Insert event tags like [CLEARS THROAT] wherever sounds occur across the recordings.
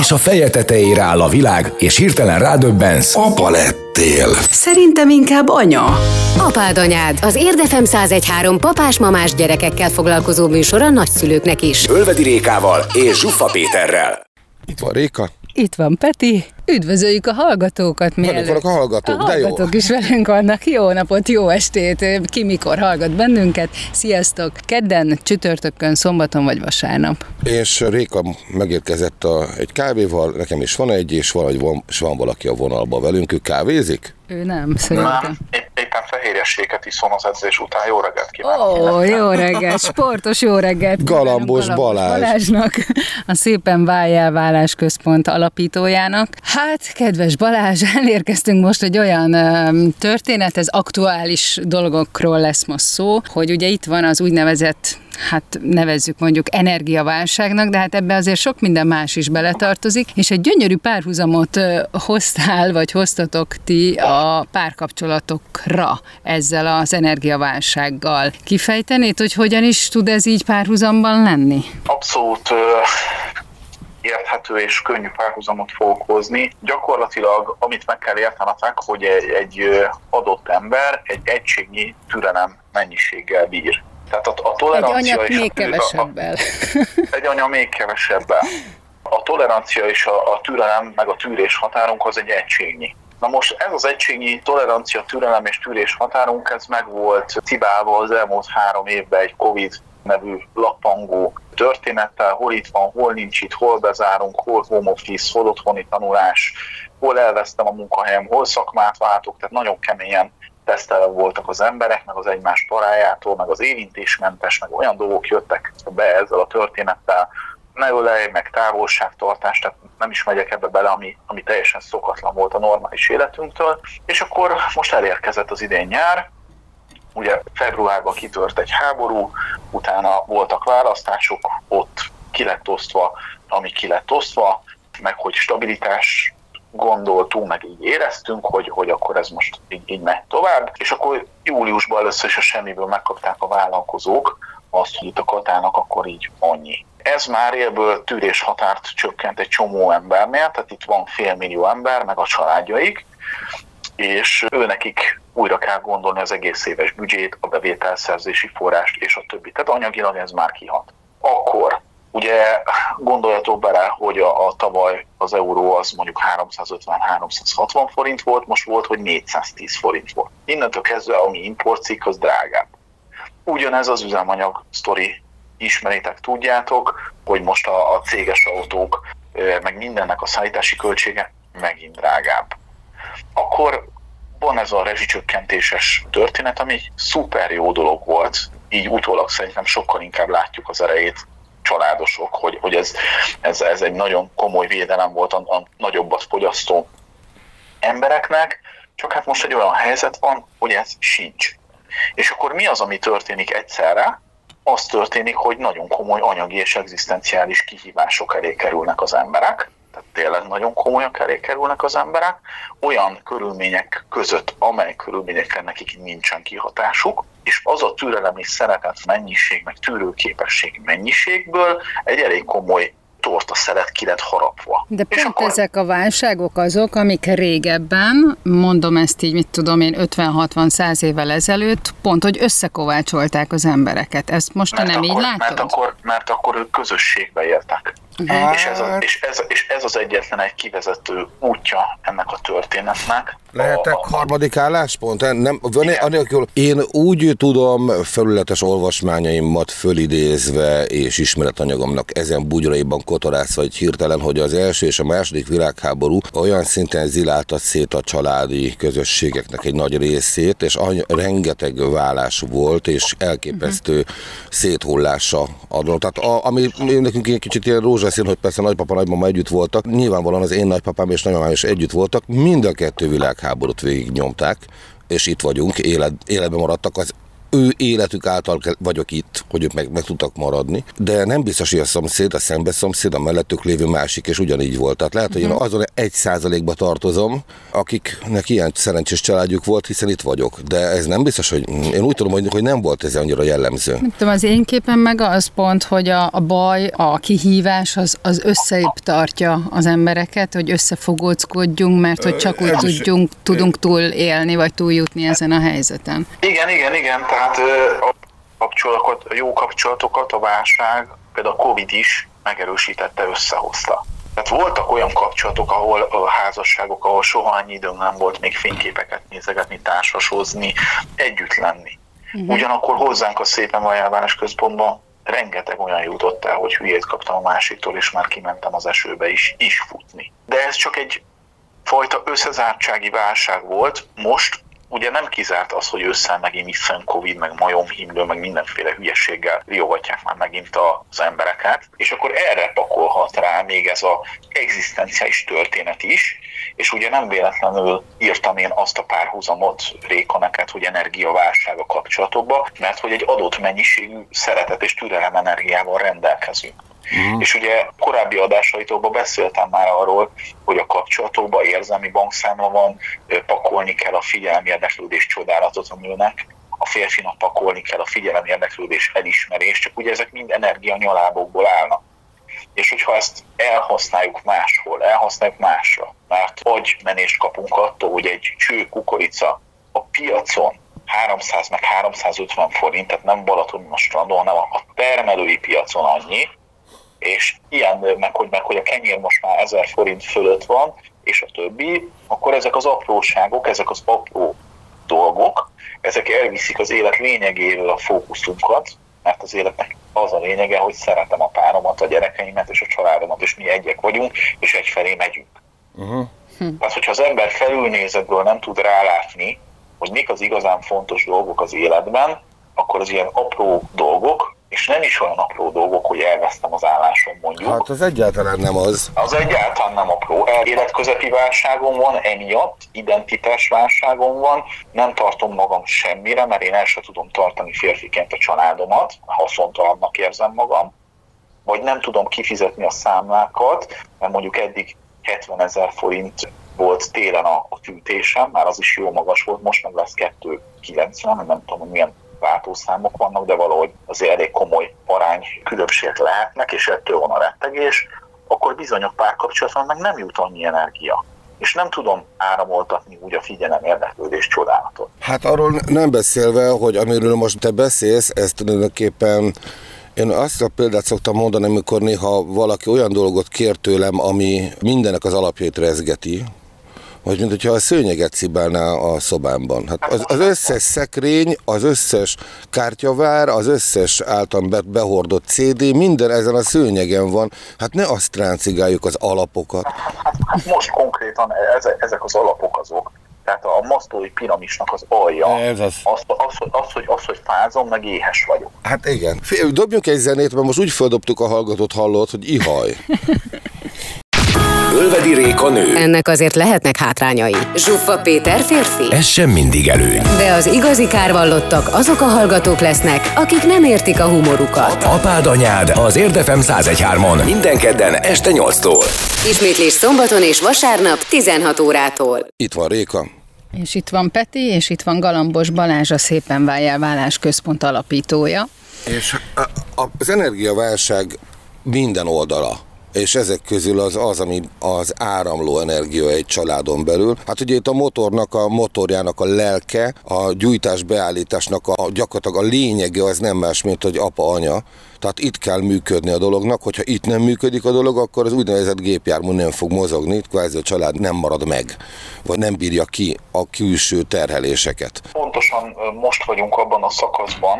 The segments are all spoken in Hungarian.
És a feje tetejére áll a világ, és hirtelen rádöbbensz. Apa lettél. Szerintem inkább anya. Apád anyád, az Érdefem 1013 papás-mamás gyerekekkel foglalkozó műsor a nagyszülőknek is. Ölvedi Rékával és Zsuffa Péterrel. Itt van Réka. Itt van Peti. Üdvözöljük a hallgatókat Velünk vannak a hallgatók, a de jó. hallgatók is velünk vannak. Jó napot, jó estét. Ki mikor hallgat bennünket. Sziasztok. Kedden, csütörtökön, szombaton vagy vasárnap. És Réka megérkezett a, egy kávéval, nekem is van egy, és van, van, és van valaki a vonalban velünk. Ő kávézik? Ő nem, szerintem. Nem, éppen fehérjességet iszom az edzés után. Jó reggelt kívánok! Ó, jó reggelt, sportos jó reggelt. Galambos kívánunk Balázs. Balázsnak, a Szépen Váljál Válás Központ alapítójának. Hát, kedves Balázs, [LAUGHS] elérkeztünk most egy olyan ö, történet, ez aktuális dolgokról lesz most szó, hogy ugye itt van az úgynevezett hát nevezzük mondjuk energiaválságnak, de hát ebbe azért sok minden más is beletartozik, és egy gyönyörű párhuzamot hoztál, vagy hoztatok ti a párkapcsolatokra ezzel az energiaválsággal. Kifejtenéd, hogy hogyan is tud ez így párhuzamban lenni? Abszolút érthető és könnyű párhuzamot fogok hozni. Gyakorlatilag, amit meg kell értenetek, hogy egy, egy adott ember egy egységnyi türelem mennyiséggel bír. Tehát a, a Egy tolerancia anyag és még a, [LAUGHS] a, egy anya még kevesebbel. A tolerancia és a, a türelem, meg a tűrés határunk az egy egységnyi. Na most ez az egységnyi tolerancia, türelem és tűrés határunk, ez meg volt cibálva az elmúlt három évben egy Covid nevű lappangó történettel, hol itt van, hol nincs itt, hol bezárunk, hol home office, hol otthoni tanulás, hol elvesztem a munkahelyem, hol szakmát váltok, tehát nagyon keményen tesztelve voltak az emberek, meg az egymás parájától, meg az érintésmentes, meg olyan dolgok jöttek be ezzel a történettel, ne ölej, meg távolságtartás, tehát nem is megyek ebbe bele, ami, ami teljesen szokatlan volt a normális életünktől. És akkor most elérkezett az idén nyár, ugye februárban kitört egy háború, utána voltak választások, ott ki lett osztva, ami ki lett osztva, meg hogy stabilitás gondoltunk, meg így éreztünk, hogy, hogy akkor ez most így, így megy tovább. És akkor júliusban először is a semmiből megkapták a vállalkozók azt, hogy itt a katának akkor így annyi. Ez már élből tűrés határt csökkent egy csomó embernél, tehát itt van fél millió ember, meg a családjaik, és ő nekik újra kell gondolni az egész éves büdzsét, a bevételszerzési forrást és a többi. Tehát anyagilag ez már kihat. Akkor ugye gondoljatok bele, hogy a, a tavaly az euró az mondjuk 350-360 forint volt, most volt, hogy 410 forint volt. Innentől kezdve, ami importcikk, az drágább. Ugyanez az üzemanyag sztori ismeritek, tudjátok, hogy most a, a céges autók, meg mindennek a szállítási költsége megint drágább. Akkor van ez a rezsicsökkentéses történet, ami szuper jó dolog volt. Így utólag szerintem sokkal inkább látjuk az erejét családosok, hogy, hogy ez, ez, ez egy nagyon komoly védelem volt a, a nagyobbat fogyasztó embereknek, csak hát most egy olyan helyzet van, hogy ez sincs. És akkor mi az, ami történik egyszerre? Az történik, hogy nagyon komoly anyagi és egzisztenciális kihívások elé kerülnek az emberek, tehát tényleg nagyon komolyak elé kerülnek az emberek, olyan körülmények között, amely körülményekre nekik nincsen kihatásuk, és az a türelem és szeretet mennyiség, meg tűrőképesség mennyiségből egy elég komoly torta szeret ki lett harapva. De és pont ezek a válságok azok, amik régebben, mondom ezt így, mit tudom én, 50-60-100 évvel ezelőtt, pont, hogy összekovácsolták az embereket. Ezt most te nem akkor, így látod? Mert akkor, mert akkor ők közösségbe éltek. Hát- És, ez a, és, ez, és ez az egyetlen egy kivezető útja ennek a történetnek. Lehetek A- a- harmadik álláspont? Nem, van, anélkül, én úgy tudom felületes olvasmányaimat fölidézve és ismeretanyagomnak ezen bugyraiban kotorászva egy hirtelen, hogy az első és a második világháború olyan szinten zilálta szét a családi közösségeknek egy nagy részét, és any- rengeteg vállás volt, és elképesztő uh-huh. széthullása adott. Tehát a, ami nekünk egy kicsit ilyen rózsaszín, hogy persze nagypapa, nagymama együtt voltak, nyilvánvalóan az én nagypapám és nagymamám is együtt voltak, mind a kettő világháborút végig nyomták, és itt vagyunk, élet, életben maradtak. Az ő életük által vagyok itt, hogy ők meg, meg tudtak maradni, de nem biztos, hogy a szomszéd, a szembe szomszéd, a mellettük lévő másik, és ugyanígy volt. Tehát lehet, hogy én mhm. azon egy százalékba tartozom, akiknek ilyen szerencsés családjuk volt, hiszen itt vagyok. De ez nem biztos, hogy én úgy tudom, hogy, hogy nem volt ez annyira jellemző. Nem tudom, az én képen meg az pont, hogy a, a baj, a kihívás az, az összeébb tartja az embereket, hogy összefogóckodjunk, mert hogy csak úgy tudjunk, tudunk túl élni, vagy túljutni ezen a helyzeten. Igen, igen, igen, tehát a kapcsolatokat, a jó kapcsolatokat a válság, például a Covid is megerősítette, összehozta. Tehát voltak olyan kapcsolatok, ahol a házasságok, ahol soha annyi időm nem volt még fényképeket nézegetni, társasozni, együtt lenni. Uh-huh. Ugyanakkor hozzánk a szépen vajálvárás központban rengeteg olyan jutott el, hogy hülyét kaptam a másiktól, és már kimentem az esőbe is, is futni. De ez csak egy fajta összezártsági válság volt. Most ugye nem kizárt az, hogy össze megint visszajön Covid, meg majomhimlő, meg mindenféle hülyeséggel riogatják már megint az embereket, és akkor erre pakolhat rá még ez a egzisztenciális történet is, és ugye nem véletlenül írtam én azt a párhuzamot Réka neked, hogy energiaválság a kapcsolatokban, mert hogy egy adott mennyiségű szeretet és türelem energiával rendelkezünk. Mm. És ugye korábbi adásaitokban beszéltem már arról, hogy a kapcsolatokban érzelmi bankszámla van, pakolni kell a figyelmi érdeklődés csodálatot a nőnek, a férfinak pakolni kell a figyelem érdeklődés elismerés, csak ugye ezek mind energia nyalábokból állnak. És hogyha ezt elhasználjuk máshol, elhasználjuk másra, mert hogy menést kapunk attól, hogy egy cső kukorica a piacon 300 meg 350 forint, tehát nem Balaton a strandon, hanem a termelői piacon annyi, és ilyen meg, hogy, meg, hogy a kenyér most már 1000 forint fölött van, és a többi, akkor ezek az apróságok, ezek az apró dolgok, ezek elviszik az élet lényegéről a fókuszunkat, mert az életnek az a lényege, hogy szeretem a páromat, a gyerekeimet és a családomat, és mi egyek vagyunk, és egyfelé megyünk. Uh-huh. Hm. Tehát, hogyha az ember felülnézetből nem tud rálátni, hogy mik az igazán fontos dolgok az életben, akkor az ilyen apró dolgok, és nem is olyan apró dolgok, hogy elvesztem az állásom mondjuk. Hát az egyáltalán nem az. Az egyáltalán nem apró. Életközepi válságom van, emiatt identitás válságom van, nem tartom magam semmire, mert én el sem tudom tartani férfiként a családomat, haszontalannak érzem magam, vagy nem tudom kifizetni a számlákat, mert mondjuk eddig 70 ezer forint volt télen a, a tűtésem, már az is jó magas volt, most meg lesz 290, nem tudom, hogy milyen váltószámok vannak, de valahogy azért elég komoly arány különbségek lehetnek, és ettől van a rettegés, akkor bizony a párkapcsolatban meg nem jut annyi energia és nem tudom áramoltatni úgy a figyelem érdeklődés csodálatot. Hát arról nem beszélve, hogy amiről most te beszélsz, ez tulajdonképpen én azt a példát szoktam mondani, amikor néha valaki olyan dolgot kér tőlem, ami mindenek az alapjait rezgeti, vagy mint hogyha a szőnyeget cibálná a szobámban. Hát az, az összes szekrény, az összes kártyavár, az összes által behordott CD, minden ezen a szőnyegen van. Hát ne azt ráncigáljuk az alapokat. Hát most konkrétan ezek az alapok azok, tehát a masztói piramisnak az alja, Ez az. Az, az, az, az, hogy, az, hogy fázom, meg éhes vagyok. Hát igen. Dobjuk egy zenét, mert most úgy földobtuk a hallgatót, hallott, hogy ihaj. [LAUGHS] Ölvedi Réka nő. Ennek azért lehetnek hátrányai. Zsuffa Péter férfi. Ez sem mindig előny. De az igazi kárvallottak azok a hallgatók lesznek, akik nem értik a humorukat. Apád anyád az Érdefem 1013-on minden kedden este 8-tól. Ismétlés szombaton és vasárnap 16 órától. Itt van Réka. És itt van Peti, és itt van Galambos Balázs, a Szépen Váljál Válás Központ alapítója. És az energiaválság minden oldala és ezek közül az az, ami az áramló energia egy családon belül. Hát ugye itt a motornak, a motorjának a lelke, a gyújtás beállításnak a gyakorlatilag a lényege az nem más, mint hogy apa, anya. Tehát itt kell működni a dolognak, hogyha itt nem működik a dolog, akkor az úgynevezett gépjármű nem fog mozogni, kvázi a család nem marad meg, vagy nem bírja ki a külső terheléseket. Pontosan most vagyunk abban a szakaszban,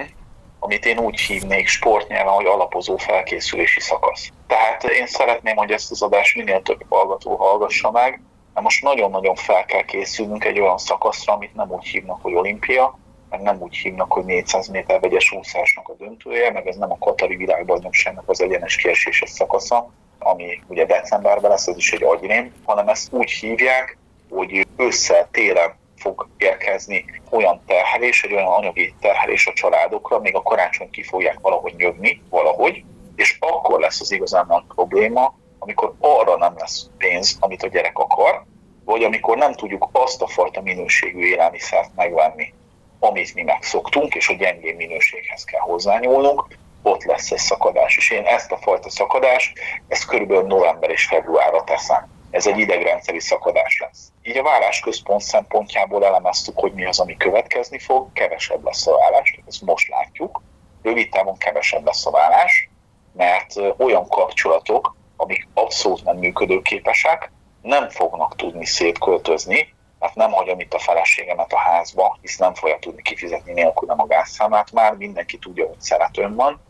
amit én úgy hívnék sportnyelven, hogy alapozó felkészülési szakasz. Tehát én szeretném, hogy ezt az adást minél több hallgató hallgassa meg, mert most nagyon-nagyon fel kell készülnünk egy olyan szakaszra, amit nem úgy hívnak, hogy olimpia, meg nem úgy hívnak, hogy 400 méter vegyes úszásnak a döntője, meg ez nem a Katari világbajnokságnak az egyenes kieséses szakasza, ami ugye decemberben lesz, ez is egy agyrém, hanem ezt úgy hívják, hogy össze télen fog érkezni olyan terhelés, egy olyan anyagi terhelés a családokra, még a karácsony ki fogják valahogy nyögni, valahogy, és akkor lesz az igazán nagy probléma, amikor arra nem lesz pénz, amit a gyerek akar, vagy amikor nem tudjuk azt a fajta minőségű élelmiszert megvenni, amit mi megszoktunk, és a gyengén minőséghez kell hozzányúlnunk, ott lesz egy szakadás. És én ezt a fajta szakadást, ezt körülbelül november és februárra teszem. Ez egy idegrendszeri szakadás lesz. Így a vállásközpont szempontjából elemeztük, hogy mi az, ami következni fog, kevesebb lesz a vállás, ezt most látjuk. Rövid távon kevesebb lesz a vállás, mert olyan kapcsolatok, amik abszolút nem működőképesek, nem fognak tudni szétköltözni, mert nem hagyom itt a feleségemet a házba, hisz nem fogja tudni kifizetni nélkül a gázszámát már, mindenki tudja, hogy szeretőm van,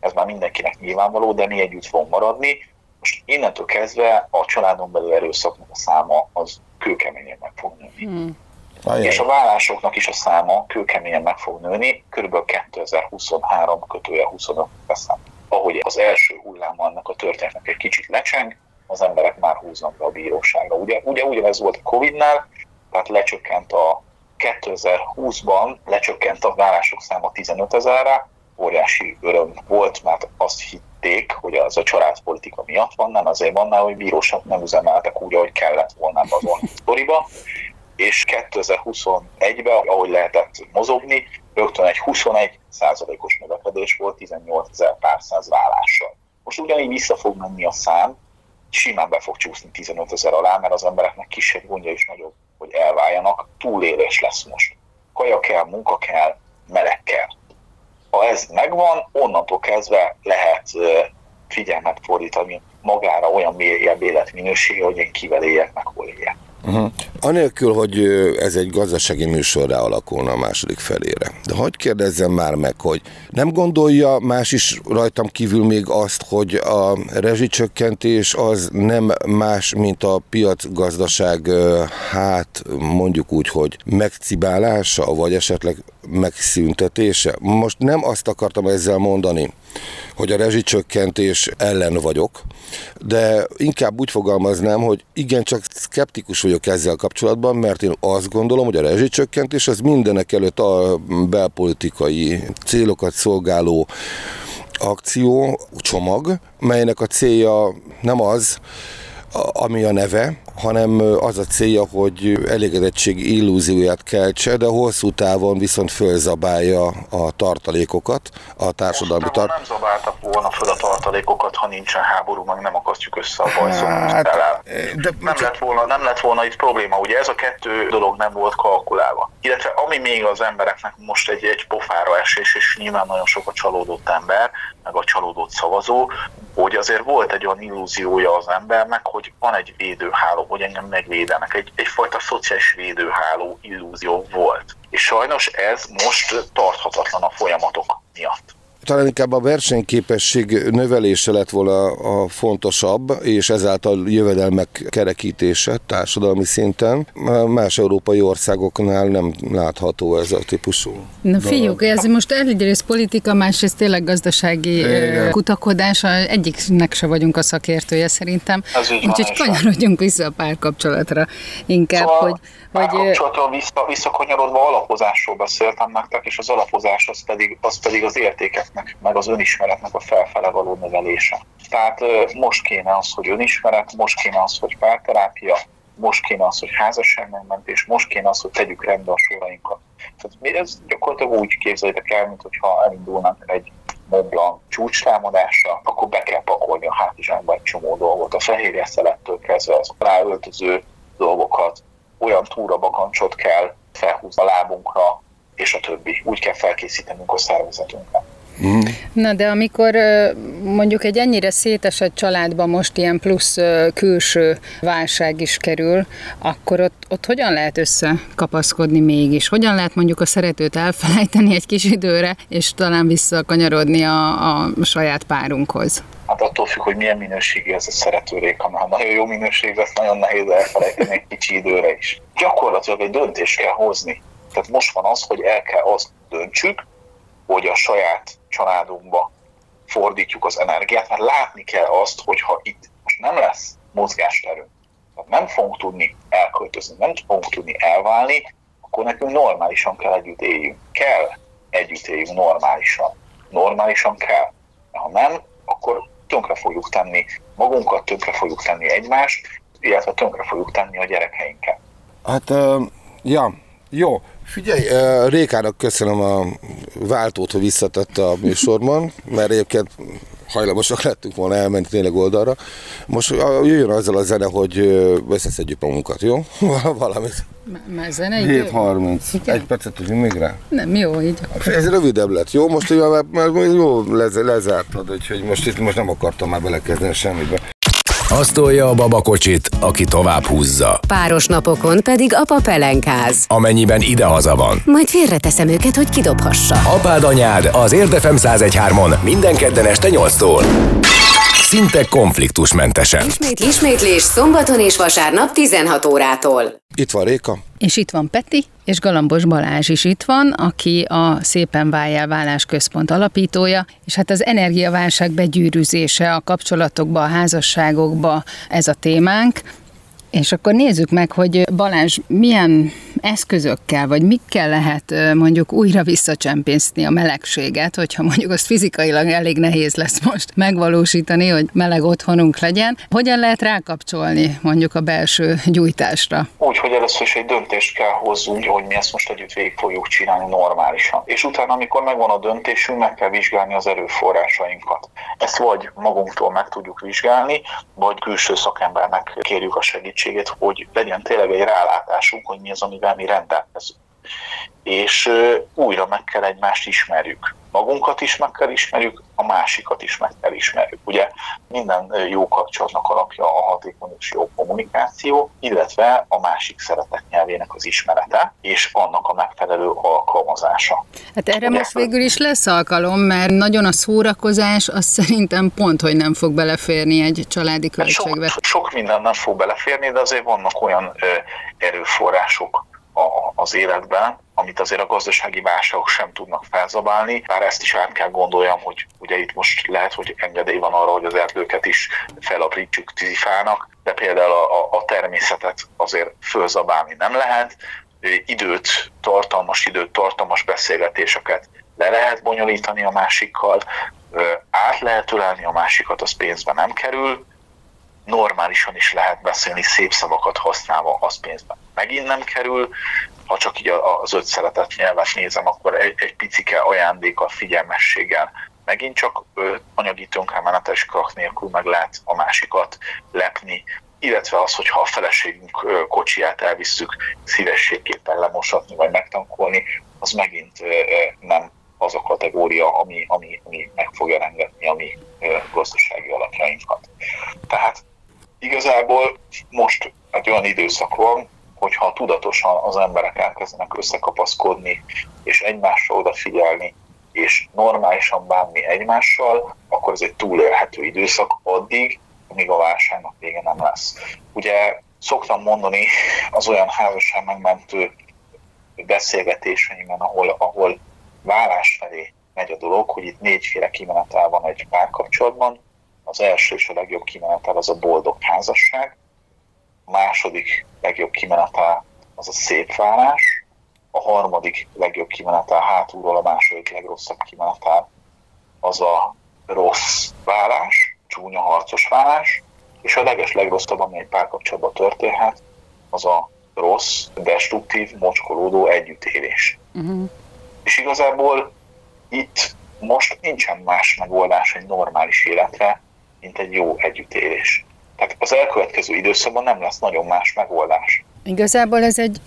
ez már mindenkinek nyilvánvaló, de mi együtt fogunk maradni. Most innentől kezdve a családon belül erőszaknak a száma az kőkeményen meg fog nőni. Hmm. Ajaj. És a vállásoknak is a száma kőkeményen meg fog nőni, kb. 2023 kötője 25 veszem. Ahogy az első hullám annak a történetnek egy kicsit lecseng, az emberek már húznak be a bíróságra. Ugye, ugye ugyanez volt a Covid-nál, tehát lecsökkent a 2020-ban lecsökkent a vállások száma 15 ezerre, óriási öröm volt, mert azt hitték, hogy az a családpolitika miatt van, nem azért van, hogy bíróság nem üzemeltek úgy, ahogy kellett volna az sztoriba, és 2021-ben, ahogy lehetett mozogni, rögtön egy 21 százalékos növekedés volt 18 ezer pár száz vállással. Most ugyanígy vissza fog menni a szám, simán be fog csúszni 15 ezer alá, mert az embereknek kisebb gondja is nagyobb, hogy elváljanak, túlélés lesz most. Kaja kell, munka kell, meleg kell. Ha ez megvan, onnantól kezdve lehet figyelmet fordítani magára olyan mélyebb életminősége, hogy én kivel éljek, meg hol éljek. Uh-huh. Anélkül, hogy ez egy gazdasági műsorra alakulna a második felére. De hogy kérdezzem már meg, hogy nem gondolja más is rajtam kívül még azt, hogy a rezsicsökkentés az nem más, mint a piacgazdaság, hát mondjuk úgy, hogy megcibálása, vagy esetleg megszüntetése? Most nem azt akartam ezzel mondani, hogy a rezsicsökkentés ellen vagyok, de inkább úgy fogalmaznám, hogy igencsak szkeptikus vagyok ezzel kapcsolatban, mert én azt gondolom, hogy a rezsicsökkentés az mindenek előtt a belpolitikai célokat szolgáló akció, csomag, melynek a célja nem az, ami a neve, hanem az a célja, hogy elégedettség illúzióját keltse, de hosszú távon viszont fölzabálja a tartalékokat, a társadalmi tart... nem zabáltak volna föl a tartalékokat, ha nincsen háború, meg nem akasztjuk össze a bajszókat. Hát, de nem, lett volna, nem lett volna itt probléma, ugye ez a kettő dolog nem volt kalkulálva. Illetve ami még az embereknek most egy, egy pofára esés, és nyilván nagyon sok a csalódott ember, meg a csalódott szavazó, hogy azért volt egy olyan illúziója az embernek, hogy van egy védőháló, hogy engem megvédenek. Egy, egyfajta szociális védőháló illúzió volt. És sajnos ez most tarthatatlan a folyamatok miatt talán inkább a versenyképesség növelése lett volna a fontosabb, és ezáltal jövedelmek kerekítése társadalmi szinten. Más európai országoknál nem látható ez a típusú. Na fiúk, ez most egyrészt politika, másrészt tényleg gazdasági Igen. kutakodás, egyiknek se vagyunk a szakértője szerintem. Úgyhogy kanyarodjunk vissza a párkapcsolatra inkább, szóval hogy párkapcsolatról vissza, visszakanyarodva alapozásról beszéltem nektek, és az alapozás az pedig, az pedig az értékeknek, meg az önismeretnek a felfele való növelése. Tehát most kéne az, hogy önismeret, most kéne az, hogy párterápia, most kéne az, hogy házasságmegmentés, most kéne az, hogy tegyük rendbe a sorainkat. Tehát ez gyakorlatilag úgy képzeljétek el, mint elindulnánk egy Mont csúcstámadásra, akkor be kell pakolni a hátizsákba egy csomó dolgot. A fehérje szelettől kezdve az ráöltöző dolgokat, olyan túrabakancsot kell felhúzni a lábunkra, és a többi. Úgy kell felkészítenünk a szervezetünket. Mm. Na de amikor mondjuk egy ennyire szétesett családban most ilyen plusz külső válság is kerül, akkor ott, ott hogyan lehet összekapaszkodni mégis? Hogyan lehet mondjuk a szeretőt elfelejteni egy kis időre, és talán visszakanyarodni a, a saját párunkhoz? Hát attól függ, hogy milyen minőségű ez a szeretőrék, ha nagyon jó minőség lesz, nagyon nehéz elfelejteni egy kicsi időre is. Gyakorlatilag egy döntést kell hozni. Tehát most van az, hogy el kell azt döntsük, hogy a saját családunkba fordítjuk az energiát, mert látni kell azt, hogy ha itt most nem lesz mozgásterünk, tehát nem fogunk tudni elköltözni, nem fogunk tudni elválni, akkor nekünk normálisan kell együtt éljünk. Kell együtt éljünk normálisan. Normálisan kell. Ha nem, akkor tönkre fogjuk tenni magunkat, tönkre fogjuk tenni egymást, illetve tönkre fogjuk tenni a gyerekeinket. Hát, uh, ja, jó. Figyelj, Rékának köszönöm a váltót, hogy visszatette a műsorban, mert egyébként hajlamosak lettünk volna elmenni tényleg oldalra. Most jöjjön azzal a zene, hogy összeszedjük magunkat, jó? [LAUGHS] Valamit. Már zene 7.30. Egy percet tudjunk még rá? Nem, jó, így. Ez rövidebb lett, jó? Most ugye már, már jó lez, lezártad, úgyhogy most itt most nem akartam már belekezdeni semmibe. Azt tolja a babakocsit, aki tovább húzza. Páros napokon pedig apa pelenkáz. Amennyiben idehaza van. Majd félreteszem őket, hogy kidobhassa. Apád anyád az Érdefem 1013-on minden kedden este 8-tól. Szinte konfliktusmentesen. Ismét, ismétlés szombaton és vasárnap 16 órától. Itt van Réka. És itt van Peti, és Galambos Balázs is itt van, aki a Szépen Váljál Vállás Központ alapítója, és hát az energiaválság begyűrűzése a kapcsolatokba, a házasságokba ez a témánk. És akkor nézzük meg, hogy Balázs milyen eszközökkel, vagy mikkel lehet mondjuk újra visszacsempészni a melegséget, hogyha mondjuk azt fizikailag elég nehéz lesz most megvalósítani, hogy meleg otthonunk legyen. Hogyan lehet rákapcsolni mondjuk a belső gyújtásra? Úgy, hogy először is egy döntést kell hozzunk, hogy mi ezt most együtt végig fogjuk csinálni normálisan. És utána, amikor megvan a döntésünk, meg kell vizsgálni az erőforrásainkat. Ezt vagy magunktól meg tudjuk vizsgálni, vagy külső szakembernek kérjük a segítségét, hogy legyen tényleg egy rálátásunk, hogy mi az, amivel mi rendelkezünk. És újra meg kell egymást ismerjük. Magunkat is meg kell ismerjük, a másikat is meg kell ismerjük. Ugye minden jó kapcsolatnak alapja a hatékony és jó kommunikáció, illetve a másik szeretet nyelvének az ismerete, és annak a megfelelő alkalmazása. Hát erre Ugye, most végül is lesz alkalom, mert nagyon a szórakozás, az szerintem pont, hogy nem fog beleférni egy családi költségbe. Sok, sok minden nem fog beleférni, de azért vannak olyan ö, erőforrások, az életben, amit azért a gazdasági válságok sem tudnak felzabálni, bár ezt is át kell gondoljam, hogy ugye itt most lehet, hogy engedély van arra, hogy az erdőket is felaprítsuk tűzifának, de például a, a természetet azért fölzabálni nem lehet, időt, tartalmas időt, tartalmas beszélgetéseket le lehet bonyolítani a másikkal, át lehet ölelni a másikat, az pénzbe nem kerül, normálisan is lehet beszélni, szép szavakat használva, az pénzben megint nem kerül. Ha csak így az öt szeretett nyelvet nézem, akkor egy, egy picike ajándék a figyelmességgel megint csak anyagi tönkremenetes krak nélkül meg lehet a másikat lepni, illetve az, hogyha a feleségünk kocsiját elvisszük szívességképpen lemosatni vagy megtankolni, az megint nem az a kategória, ami, ami, ami meg fogja rengetni a mi gazdasági alapjainkat. Tehát igazából most egy olyan időszak van, hogyha tudatosan az emberek elkezdenek összekapaszkodni, és egymásra odafigyelni, és normálisan bánni egymással, akkor ez egy túlélhető időszak addig, amíg a válságnak vége nem lesz. Ugye szoktam mondani az olyan házasság megmentő beszélgetéseimben, ahol, ahol vállás felé megy a dolog, hogy itt négyféle kimenetel van egy párkapcsolatban. Az első és a legjobb kimenetel az a boldog házasság, a második legjobb kimenetel az a szép várás, a harmadik legjobb kimenetel hátulról, a második legrosszabb kimenetel az a rossz vállás, csúnya harcos vállás, és a leges legrosszabb, ami egy párkapcsolatban történhet, az a rossz, destruktív, mocskolódó együttélés. Uh-huh. És igazából itt most nincsen más megoldás egy normális életre, mint egy jó együttélés. Tehát az elkövetkező időszakban nem lesz nagyon más megoldás. Igazából ez egy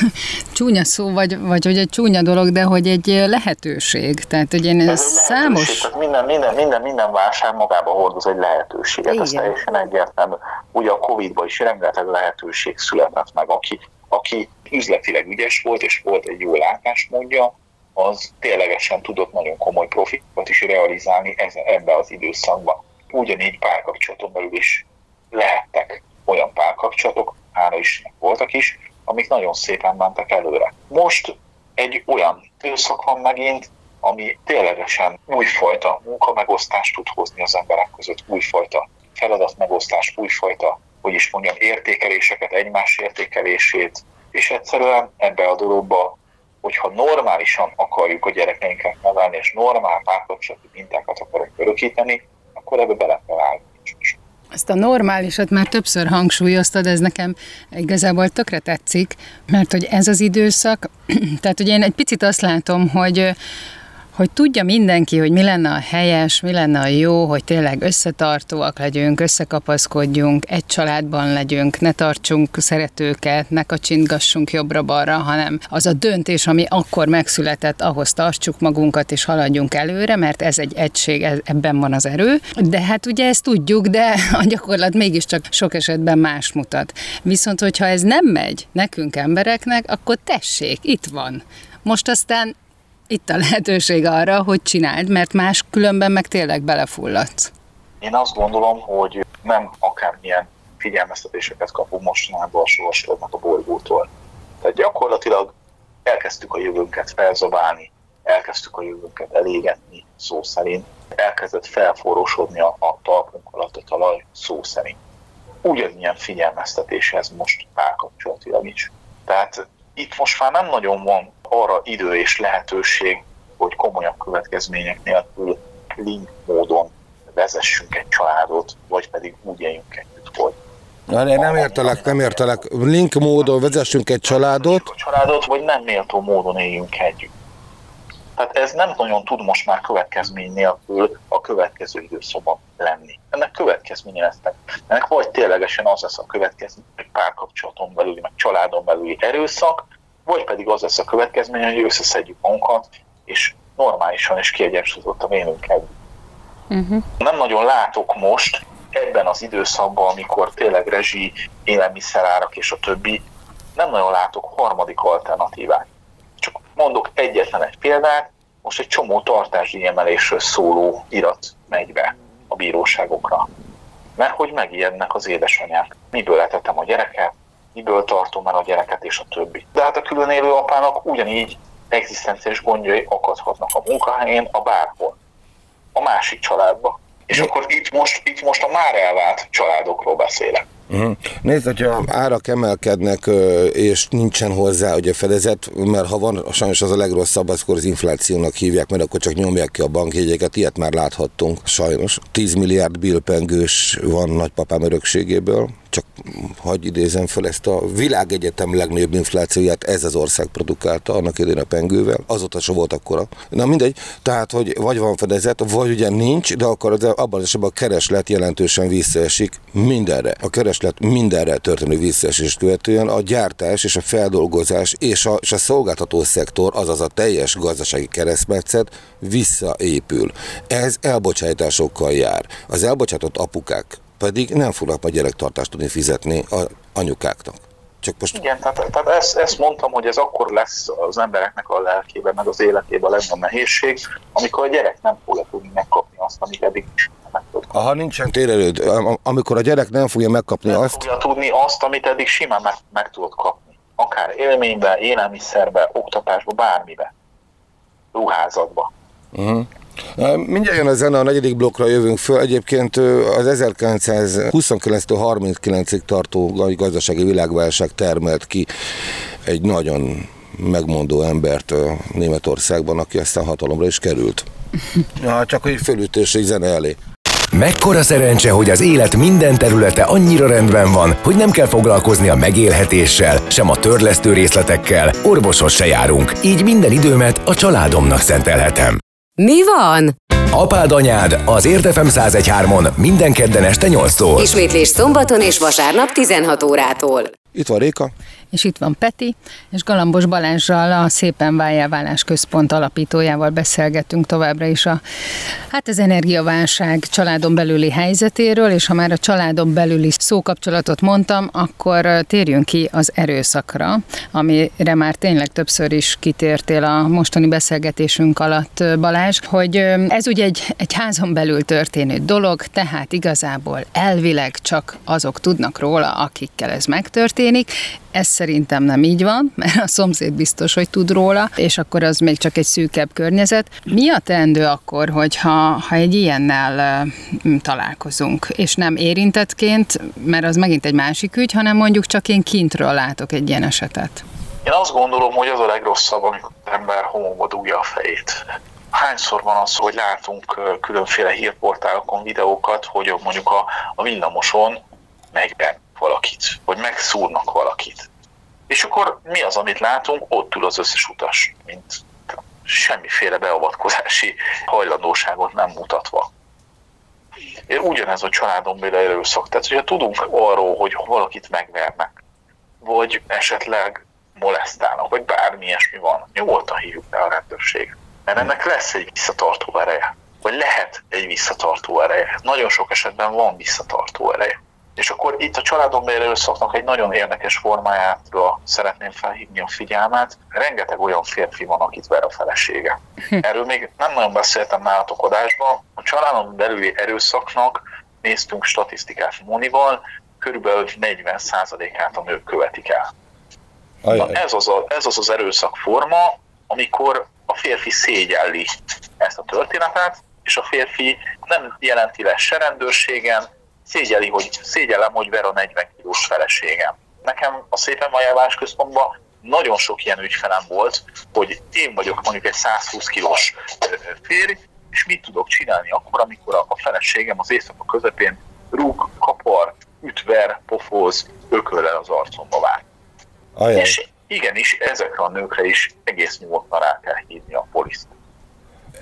[LAUGHS] csúnya szó, vagy, vagy hogy egy csúnya dolog, de hogy egy lehetőség. Tehát, hogy én ez, ez számos... Tehát minden, minden, minden, minden válság magába hordoz egy lehetőséget, Igen. ez teljesen egyértelmű. Ugye a Covid-ban is rengeteg lehetőség született meg, aki, aki üzletileg ügyes volt, és volt egy jó látásmódja, az ténylegesen tudott nagyon komoly profitot is realizálni ebbe az időszakban. Ugyanígy párkapcsolaton belül is lehettek olyan párkapcsolatok, hála is voltak is, amik nagyon szépen mentek előre. Most egy olyan időszak van megint, ami ténylegesen újfajta munkamegosztást tud hozni az emberek között, újfajta feladatmegosztás, újfajta, hogy is mondjam, értékeléseket, egymás értékelését, és egyszerűen ebbe a dologba, hogyha normálisan akarjuk a gyerekeinket nevelni, és normál párkapcsolati mintákat akarunk örökíteni, akkor ebbe bele kell állni. Ezt a normálisat már többször hangsúlyoztad, ez nekem igazából tökre tetszik, mert hogy ez az időszak, [CLEARS THROAT] tehát hogy én egy picit azt látom, hogy hogy tudja mindenki, hogy mi lenne a helyes, mi lenne a jó, hogy tényleg összetartóak legyünk, összekapaszkodjunk, egy családban legyünk, ne tartsunk szeretőket, ne kacsintgassunk jobbra-balra, hanem az a döntés, ami akkor megszületett, ahhoz tartsuk magunkat és haladjunk előre, mert ez egy egység, ebben van az erő. De hát ugye ezt tudjuk, de [LAUGHS] a gyakorlat mégiscsak sok esetben más mutat. Viszont, hogyha ez nem megy nekünk embereknek, akkor tessék, itt van. Most aztán itt a lehetőség arra, hogy csináld, mert más különben meg tényleg belefulladsz. Én azt gondolom, hogy nem akármilyen figyelmeztetéseket kapunk mostanában a sorsolnak a bolygótól. Tehát gyakorlatilag elkezdtük a jövőnket felzabálni, elkezdtük a jövőnket elégetni szó szerint, elkezdett felforrósodni a, a talpunk alatt a talaj szó szerint. Ugyanilyen figyelmeztetés ez most párkapcsolatilag is. Tehát itt most már nem nagyon van arra idő és lehetőség, hogy komolyabb következmények nélkül link módon vezessünk egy családot, vagy pedig úgy éljünk együtt, hogy Na, én nem értelek, nem értelek. Link módon vezessünk egy családot. A családot, vagy nem méltó módon éljünk együtt. Tehát ez nem nagyon tud most már következmény nélkül a következő időszakban lenni. Ennek következménye lesznek. Ennek vagy ténylegesen az lesz a következmény, hogy párkapcsolaton belüli, meg családon belüli erőszak, vagy pedig az lesz a következmény, hogy összeszedjük magunkat, és normálisan és kiegyensúlyozottan élünk együtt. Uh-huh. Nem nagyon látok most ebben az időszakban, amikor tényleg rezsi, élelmiszerárak és a többi, nem nagyon látok harmadik alternatívát. Mondok egyetlen egy példát, most egy csomó tartási emelésről szóló irat megy be a bíróságokra. Mert hogy megijednek az édesanyák. Miből letetem a gyereket, miből tartom el a gyereket és a többi. De hát a külön élő apának ugyanígy egzisztenciális gondjai akadhatnak a munkahelyén, a bárhol. A másik családba. És akkor itt most, itt most a már elvált családokról beszélek. Uh-huh. Nézd, hogyha árak emelkednek, és nincsen hozzá ugye fedezet, mert ha van, sajnos az a legrosszabb, akkor az inflációnak hívják, mert akkor csak nyomják ki a bankjegyeket, ilyet már láthattunk, sajnos. 10 milliárd bilpengős van nagypapám örökségéből, csak hagyj idézem fel ezt a világegyetem legnagyobb inflációját, ez az ország produkálta annak idén a pengővel, azóta se volt akkora. Na mindegy, tehát, hogy vagy van fedezet, vagy ugye nincs, de akkor az, abban az esetben a kereslet jelentősen visszaesik mindenre. A kereslet mindenre történő visszaesést követően a gyártás és a feldolgozás és a, és a szolgáltató szektor, azaz a teljes gazdasági keresztmetszet visszaépül. Ez elbocsájtásokkal jár. Az elbocsátott apukák pedig nem fognak majd gyerektartást tudni fizetni a anyukáknak. Csak most... Igen, tehát, tehát ezt, ezt mondtam, hogy ez akkor lesz az embereknek a lelkében, meg az életében a legnagyobb nehézség, amikor a gyerek nem fogja tudni megkapni azt, amit eddig is tud. Ha nincsen térelőd, amikor a gyerek nem fogja megkapni nem azt... Nem fogja tudni azt, amit eddig simán meg, meg tudod kapni. Akár élménybe, élelmiszerbe, oktatásba, bármibe. Ruházatba. Uh-huh. Mindjárt jön a zene, a negyedik blokkra jövünk föl. Egyébként az 1929-39-ig tartó gazdasági világválság termelt ki egy nagyon megmondó embert Németországban, aki aztán hatalomra is került. [LAUGHS] Ja, csak hogy fölütés egy zene elé. Mekkora szerencse, hogy az élet minden területe annyira rendben van, hogy nem kell foglalkozni a megélhetéssel, sem a törlesztő részletekkel, orvoshoz se járunk, így minden időmet a családomnak szentelhetem. Mi van? Apád anyád az Érdefem 1013-on minden kedden este 8-tól. Ismétlés szombaton és vasárnap 16 órától. Itt van Réka. És itt van Peti, és Galambos Balázsral a Szépen Váljáválás Központ alapítójával beszélgetünk továbbra is a, hát az energiaválság családon belüli helyzetéről, és ha már a családon belüli szókapcsolatot mondtam, akkor térjünk ki az erőszakra, amire már tényleg többször is kitértél a mostani beszélgetésünk alatt, Balázs, hogy ez ugye egy, egy házon belül történő dolog, tehát igazából elvileg csak azok tudnak róla, akikkel ez megtörtént, történik. Ez szerintem nem így van, [LAUGHS] mert a szomszéd biztos, hogy tud róla, és akkor az még csak egy szűkebb környezet. Mi a teendő akkor, hogyha ha egy ilyennel találkozunk, és nem érintettként, mert az megint egy másik ügy, hanem mondjuk csak én kintről látok egy ilyen esetet? Én azt gondolom, hogy az a legrosszabb, amikor az ember homokba dugja a fejét. Hányszor van az, hogy látunk különféle hírportálokon videókat, hogy mondjuk a, a villamoson megben valakit, vagy megszúrnak valakit. És akkor mi az, amit látunk? Ott ül az összes utas, mint semmiféle beavatkozási hajlandóságot nem mutatva. Ugyanez a családon belül erőszak. Tehát, hogyha tudunk arról, hogy valakit megvernek, vagy esetleg molesztálnak, vagy bármi ilyesmi van, nyugodtan hívjuk be a rendőrséget. Mert ennek lesz egy visszatartó ereje. Vagy lehet egy visszatartó ereje. Nagyon sok esetben van visszatartó ereje. És akkor itt a családon belül erőszaknak egy nagyon érdekes formájára szeretném felhívni a figyelmet. Rengeteg olyan férfi van, akit ver a felesége. Hm. Erről még nem nagyon beszéltem nálatok adásban. A családon belüli erőszaknak néztünk statisztikát Monival, körülbelül 40%-át a nők követik el. Na, ez, az a, ez az az erőszak forma, amikor a férfi szégyelli ezt a történetet, és a férfi nem jelenti le se rendőrségen, szégyeli, hogy szégyellem, hogy ver a 40 kilós feleségem. Nekem a Szépen Majávás központban nagyon sok ilyen ügyfelem volt, hogy én vagyok mondjuk egy 120 kilós férj, és mit tudok csinálni akkor, amikor a feleségem az éjszaka közepén rúg, kapar, ütver, pofoz, ököllel az arcomba vág. Ajaj. És igenis, ezekre a nőkre is egész nyugodtan rá kell hívni a poliszt.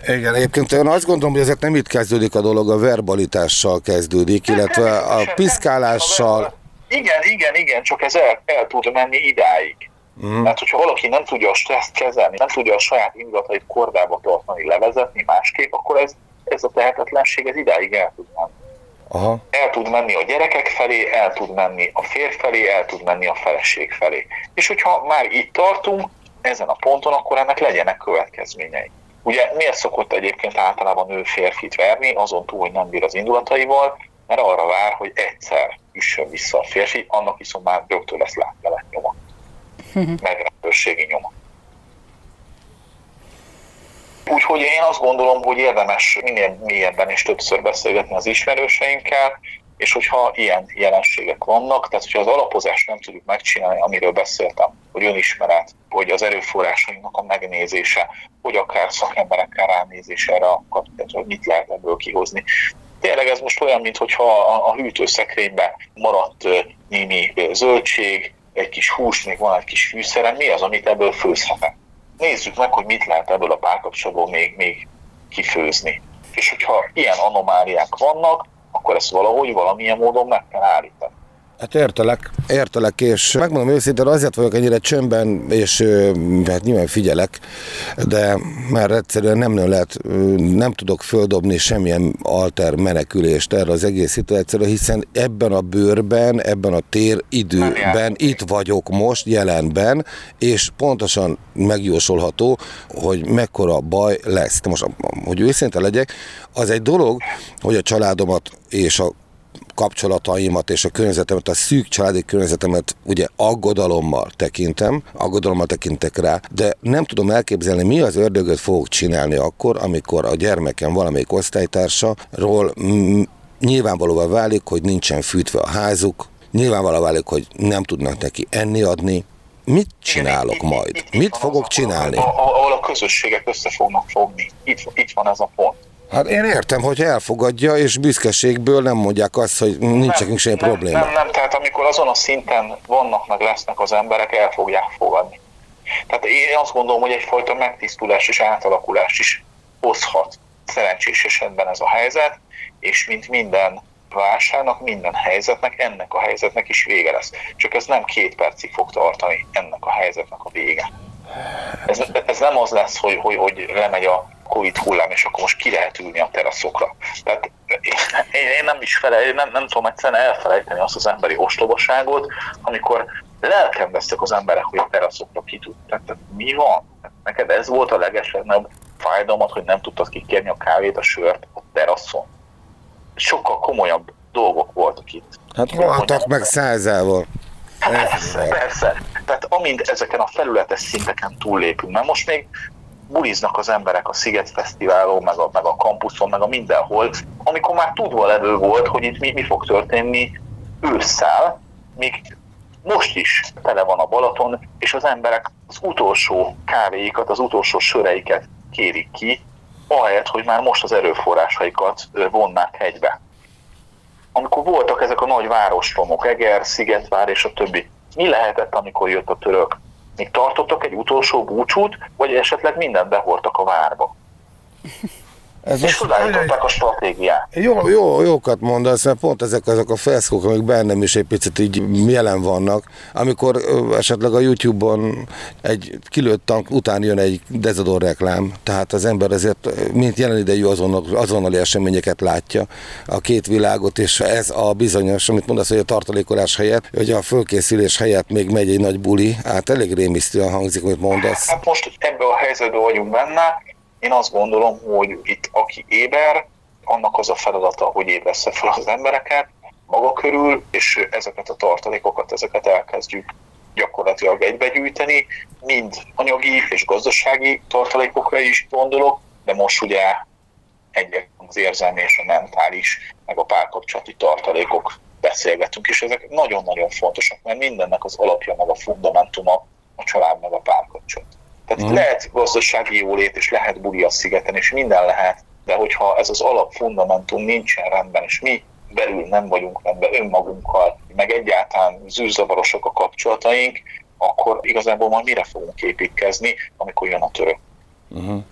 Igen, egyébként én azt gondolom, hogy ezek nem itt kezdődik a dolog, a verbalitással kezdődik, illetve a piszkálással. Igen, igen, igen, csak ez el, el tud menni idáig. Mm. Mert hogyha valaki nem tudja a stresszt kezelni, nem tudja a saját indulatait kordába tartani, levezetni másképp, akkor ez, ez a tehetetlenség ez idáig el tud menni. Aha. El tud menni a gyerekek felé, el tud menni a férj felé, el tud menni a feleség felé. És hogyha már itt tartunk, ezen a ponton, akkor ennek legyenek következményei. Ugye miért szokott egyébként általában ő férfit verni, azon túl, hogy nem bír az indulataival, mert arra vár, hogy egyszer üssön vissza a férfi, annak viszont már rögtön lesz látlelet nyoma. [LAUGHS] Megrendőrségi nyoma. Úgyhogy én azt gondolom, hogy érdemes minél mélyebben és többször beszélgetni az ismerőseinkkel, és hogyha ilyen jelenségek vannak, tehát hogyha az alapozást nem tudjuk megcsinálni, amiről beszéltem, hogy önismeret, hogy az erőforrásainknak a megnézése, hogy akár szakemberekkel ránézés erre a tehát hogy mit lehet ebből kihozni. Tényleg ez most olyan, mintha a hűtőszekrényben maradt némi zöldség, egy kis hús, még van egy kis fűszerem, mi az, amit ebből főzhetek? nézzük meg, hogy mit lehet ebből a párkapcsolatból még, még kifőzni. És hogyha ilyen anomáliák vannak, akkor ezt valahogy valamilyen módon meg kell állítani. Hát értelek, értelek, és megmondom őszintén, azért vagyok ennyire csömbben, és hát nyilván figyelek, de már egyszerűen nem lehet, nem tudok földobni semmilyen alter menekülést erre az egész szituációra, hiszen ebben a bőrben, ebben a tér időben itt vagyok most, jelenben, és pontosan megjósolható, hogy mekkora baj lesz. Most, hogy őszinte legyek, az egy dolog, hogy a családomat és a kapcsolataimat és a környezetemet, a szűk családi környezetemet ugye aggodalommal tekintem, aggodalommal tekintek rá, de nem tudom elképzelni, mi az ördögöt fogok csinálni akkor, amikor a gyermekem valamelyik osztálytársaról nyilvánvalóvá válik, hogy nincsen fűtve a házuk, nyilvánvalóvá válik, hogy nem tudnak neki enni adni, mit csinálok majd? Mit fogok csinálni? Ahol a közösségek össze fognak fogni. Itt, itt van ez a pont. Hát én értem, hogy elfogadja, és büszkeségből nem mondják azt, hogy nincs nekünk semmi probléma. Nem, nem, tehát amikor azon a szinten vannak, meg lesznek az emberek, el fogják fogadni. Tehát én azt gondolom, hogy egyfajta megtisztulás és átalakulás is hozhat szerencsés esetben ez a helyzet, és mint minden válságnak, minden helyzetnek, ennek a helyzetnek is vége lesz. Csak ez nem két percig fog tartani ennek a helyzetnek a vége. Ez, ez nem az lesz, hogy, hogy, hogy lemegy a Covid hullám, és akkor most ki lehet ülni a teraszokra. Tehát én, én nem is fele, nem, nem tudom egyszerűen elfelejteni azt az emberi ostobaságot, amikor lelkendeztek az emberek, hogy a teraszokra ki tud. Tehát, tehát mi van? Neked ez volt a legeslegnagyobb fájdalmat, hogy nem tudtad kikérni a kávét, a sört a teraszon. Sokkal komolyabb dolgok voltak itt. Hát voltak meg százával. Hát persze, persze. Tehát amint ezeken a felületes szinteken túllépünk, mert most még buliznak az emberek a Sziget Fesztiválon, meg a, meg a kampuszon, meg a mindenhol, amikor már tudva levő volt, hogy itt mi, mi fog történni ősszel, még most is tele van a Balaton, és az emberek az utolsó kávéikat, az utolsó söreiket kérik ki, ahelyett, hogy már most az erőforrásaikat vonnák hegybe. Amikor voltak ezek a nagy városromok, Eger, Szigetvár és a többi, mi lehetett, amikor jött a török? Még tartottak egy utolsó búcsút, vagy esetleg mindent behordtak a várba? Ez és odaállították a stratégiát. Jó, jó, jókat mondasz, mert pont ezek azok a felszkók, amik bennem is egy picit így jelen vannak, amikor esetleg a YouTube-on egy kilőtt tank után jön egy dezodor reklám, tehát az ember ezért mint jelen idejű azonnal, azonnali eseményeket látja a két világot, és ez a bizonyos, amit mondasz, hogy a tartalékolás helyett, hogy a fölkészülés helyett még megy egy nagy buli, hát elég rémisztően hangzik, amit mondasz. Hát most ebbe a helyzetben vagyunk benne, én azt gondolom, hogy itt aki éber, annak az a feladata, hogy ébreszte fel az embereket maga körül, és ezeket a tartalékokat, ezeket elkezdjük gyakorlatilag egybegyűjteni, mind anyagi és gazdasági tartalékokra is gondolok, de most ugye egyre az érzelmi és a mentális, meg a párkapcsolati tartalékok beszélgetünk, és ezek nagyon-nagyon fontosak, mert mindennek az alapja, meg a fundamentuma a család, meg a párkapcsolat. Tehát mm. lehet gazdasági jólét, és lehet buli a szigeten, és minden lehet, de hogyha ez az alapfundamentum nincsen rendben, és mi belül nem vagyunk rendben önmagunkkal, meg egyáltalán zűrzavarosak a kapcsolataink, akkor igazából majd mire fogunk építkezni, amikor jön a török. Uh-huh.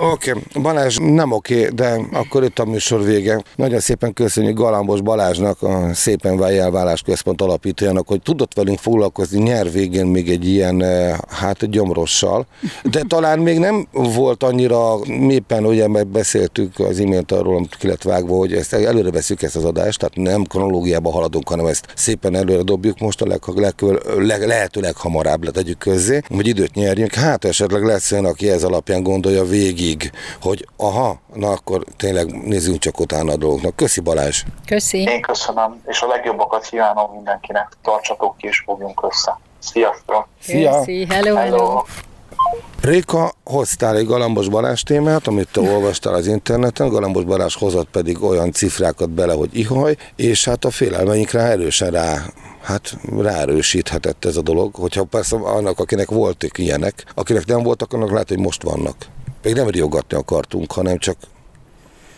Oké, okay. Balázs nem oké, okay, de akkor itt a műsor vége. Nagyon szépen köszönjük Galambos Balázsnak, a Szépen Váljálválás Központ alapítójának, hogy tudott velünk foglalkozni nyár végén még egy ilyen, eh, hát gyomrossal. De talán még nem volt annyira méppen, ugye megbeszéltük az imént arról, amit ki lett vágva, hogy ezt előre veszük ezt az adást, tehát nem kronológiába haladunk, hanem ezt szépen előre dobjuk most a leg, leg, leg, lehető leghamarabb letegyük közzé, hogy időt nyerjünk. Hát esetleg lesz olyan, aki ez alapján gondolja végig végig, hogy aha, na akkor tényleg nézzünk csak utána a dolgoknak. Köszi Balázs! Köszi! Én köszönöm, és a legjobbakat kívánom mindenkinek. Tartsatok ki, és fogjunk össze. Sziasztok! Szia! Köszi. Hello, hello! hello. Réka, hoztál egy Galambos Balázs témát, amit te [LAUGHS] olvastál az interneten, Galambos Balázs hozott pedig olyan cifrákat bele, hogy ihaj, és hát a félelmeinkre erősen rá hát ráerősíthetett ez a dolog, hogyha persze annak, akinek voltak ilyenek, akinek nem voltak, annak lehet, hogy most vannak. Még nem riogatni akartunk, hanem csak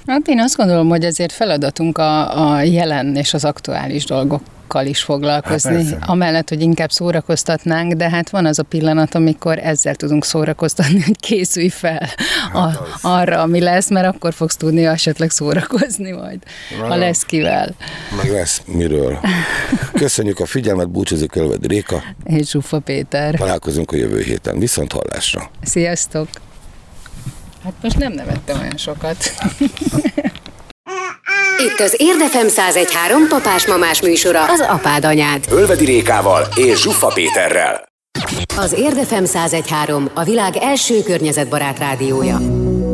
Hát én azt gondolom, hogy ezért feladatunk a, a jelen és az aktuális dolgokkal is foglalkozni, hát amellett, hogy inkább szórakoztatnánk, de hát van az a pillanat, amikor ezzel tudunk szórakoztatni, hogy készülj fel hát a, arra, ami lesz, mert akkor fogsz tudni esetleg szórakozni majd, Na, ha lesz kivel. Meg lesz miről. Köszönjük a figyelmet, búcsúzik Ölvedi Réka. És Zsufa Péter. Találkozunk a jövő héten. Viszont hallásra. Sziasztok! Hát most nem nevettem olyan sokat. [LAUGHS] Itt az Érdefem 1013 papás-mamás műsora, az apád anyád. Ölvedi Rékával és Zsuffa Péterrel. Az Érdefem 1013 a világ első környezetbarát rádiója.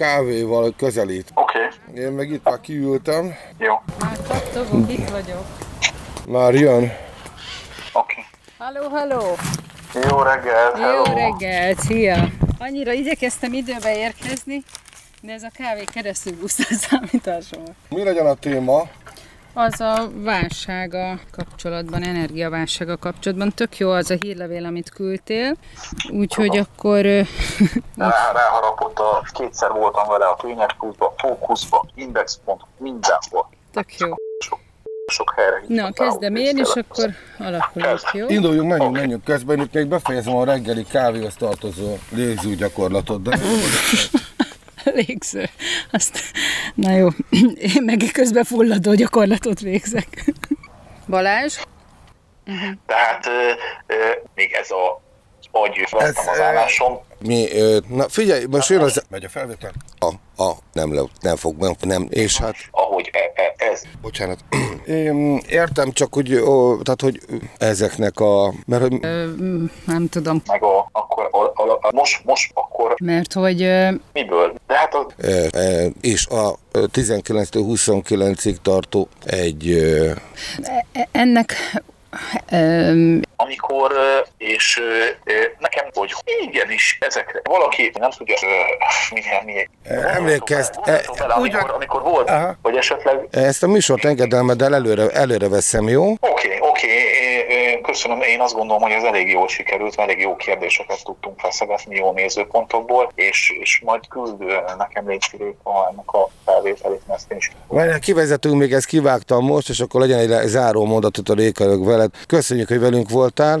kávéval közelít. Oké. Okay. Én meg itt már kiültem. Jó. Már kattogok, itt vagyok. Már jön. Oké. Okay. Halló, halló. Jó reggel. Jó reggel, szia. Annyira igyekeztem időbe érkezni, de ez a kávé keresztül buszta a számításomat. Mi legyen a téma? Az a válsága kapcsolatban, energiaválsága kapcsolatban. Tök jó az a hírlevél, amit küldtél. Úgyhogy akkor... Rá, ráharapott, a, kétszer voltam vele a Tényekútba, Fókuszba, Index.hu, mindenhol. Tök jó. Sok, sok helyre. Na, kezdem én, és akkor alakulunk, jó? Induljunk, menjünk, okay. menjünk. Közben itt még befejezem a reggeli kávéhoz tartozó légző gyakorlatot, de... [LAUGHS] [LAUGHS] légző. Azt, na jó, én meg közben fulladó gyakorlatot végzek. Balázs? Uh-huh. Tehát euh, euh, még ez a agy vettem az állásom. Mi, na figyelj, most jön az... Megy a felvétel? A, a, nem, le, nem fog, nem, nem, és hát... e, e, ez. Bocsánat. [CLEARS THROAT] Én értem csak, hogy, ó, tehát, hogy ezeknek a... Mert, hogy... Ö, nem tudom. Meg a, akkor, a, a, a, most, most, akkor... Mert hogy... Ö... Miből? De hát a... E, e, és a 19-29-ig tartó egy... E, ennek amikor, és nekem, hogy igenis ezekre valaki nem tudja, milyen, milyen. Emlékezz, amikor, amikor volt, Aha. hogy esetleg... Ezt a műsort engedelmeddel előre, előre veszem, jó? Oké, okay, oké, okay. Köszönöm. Én azt gondolom, hogy ez elég jól sikerült, elég jó kérdéseket tudtunk feszegetni jó nézőpontokból, és, és majd küld nekem légy a, ennek a felvételét, mert ezt is. Várjál, kivezetünk, még ezt kivágtam most, és akkor legyen egy záró mondatot a rékelők veled. Köszönjük, hogy velünk voltál.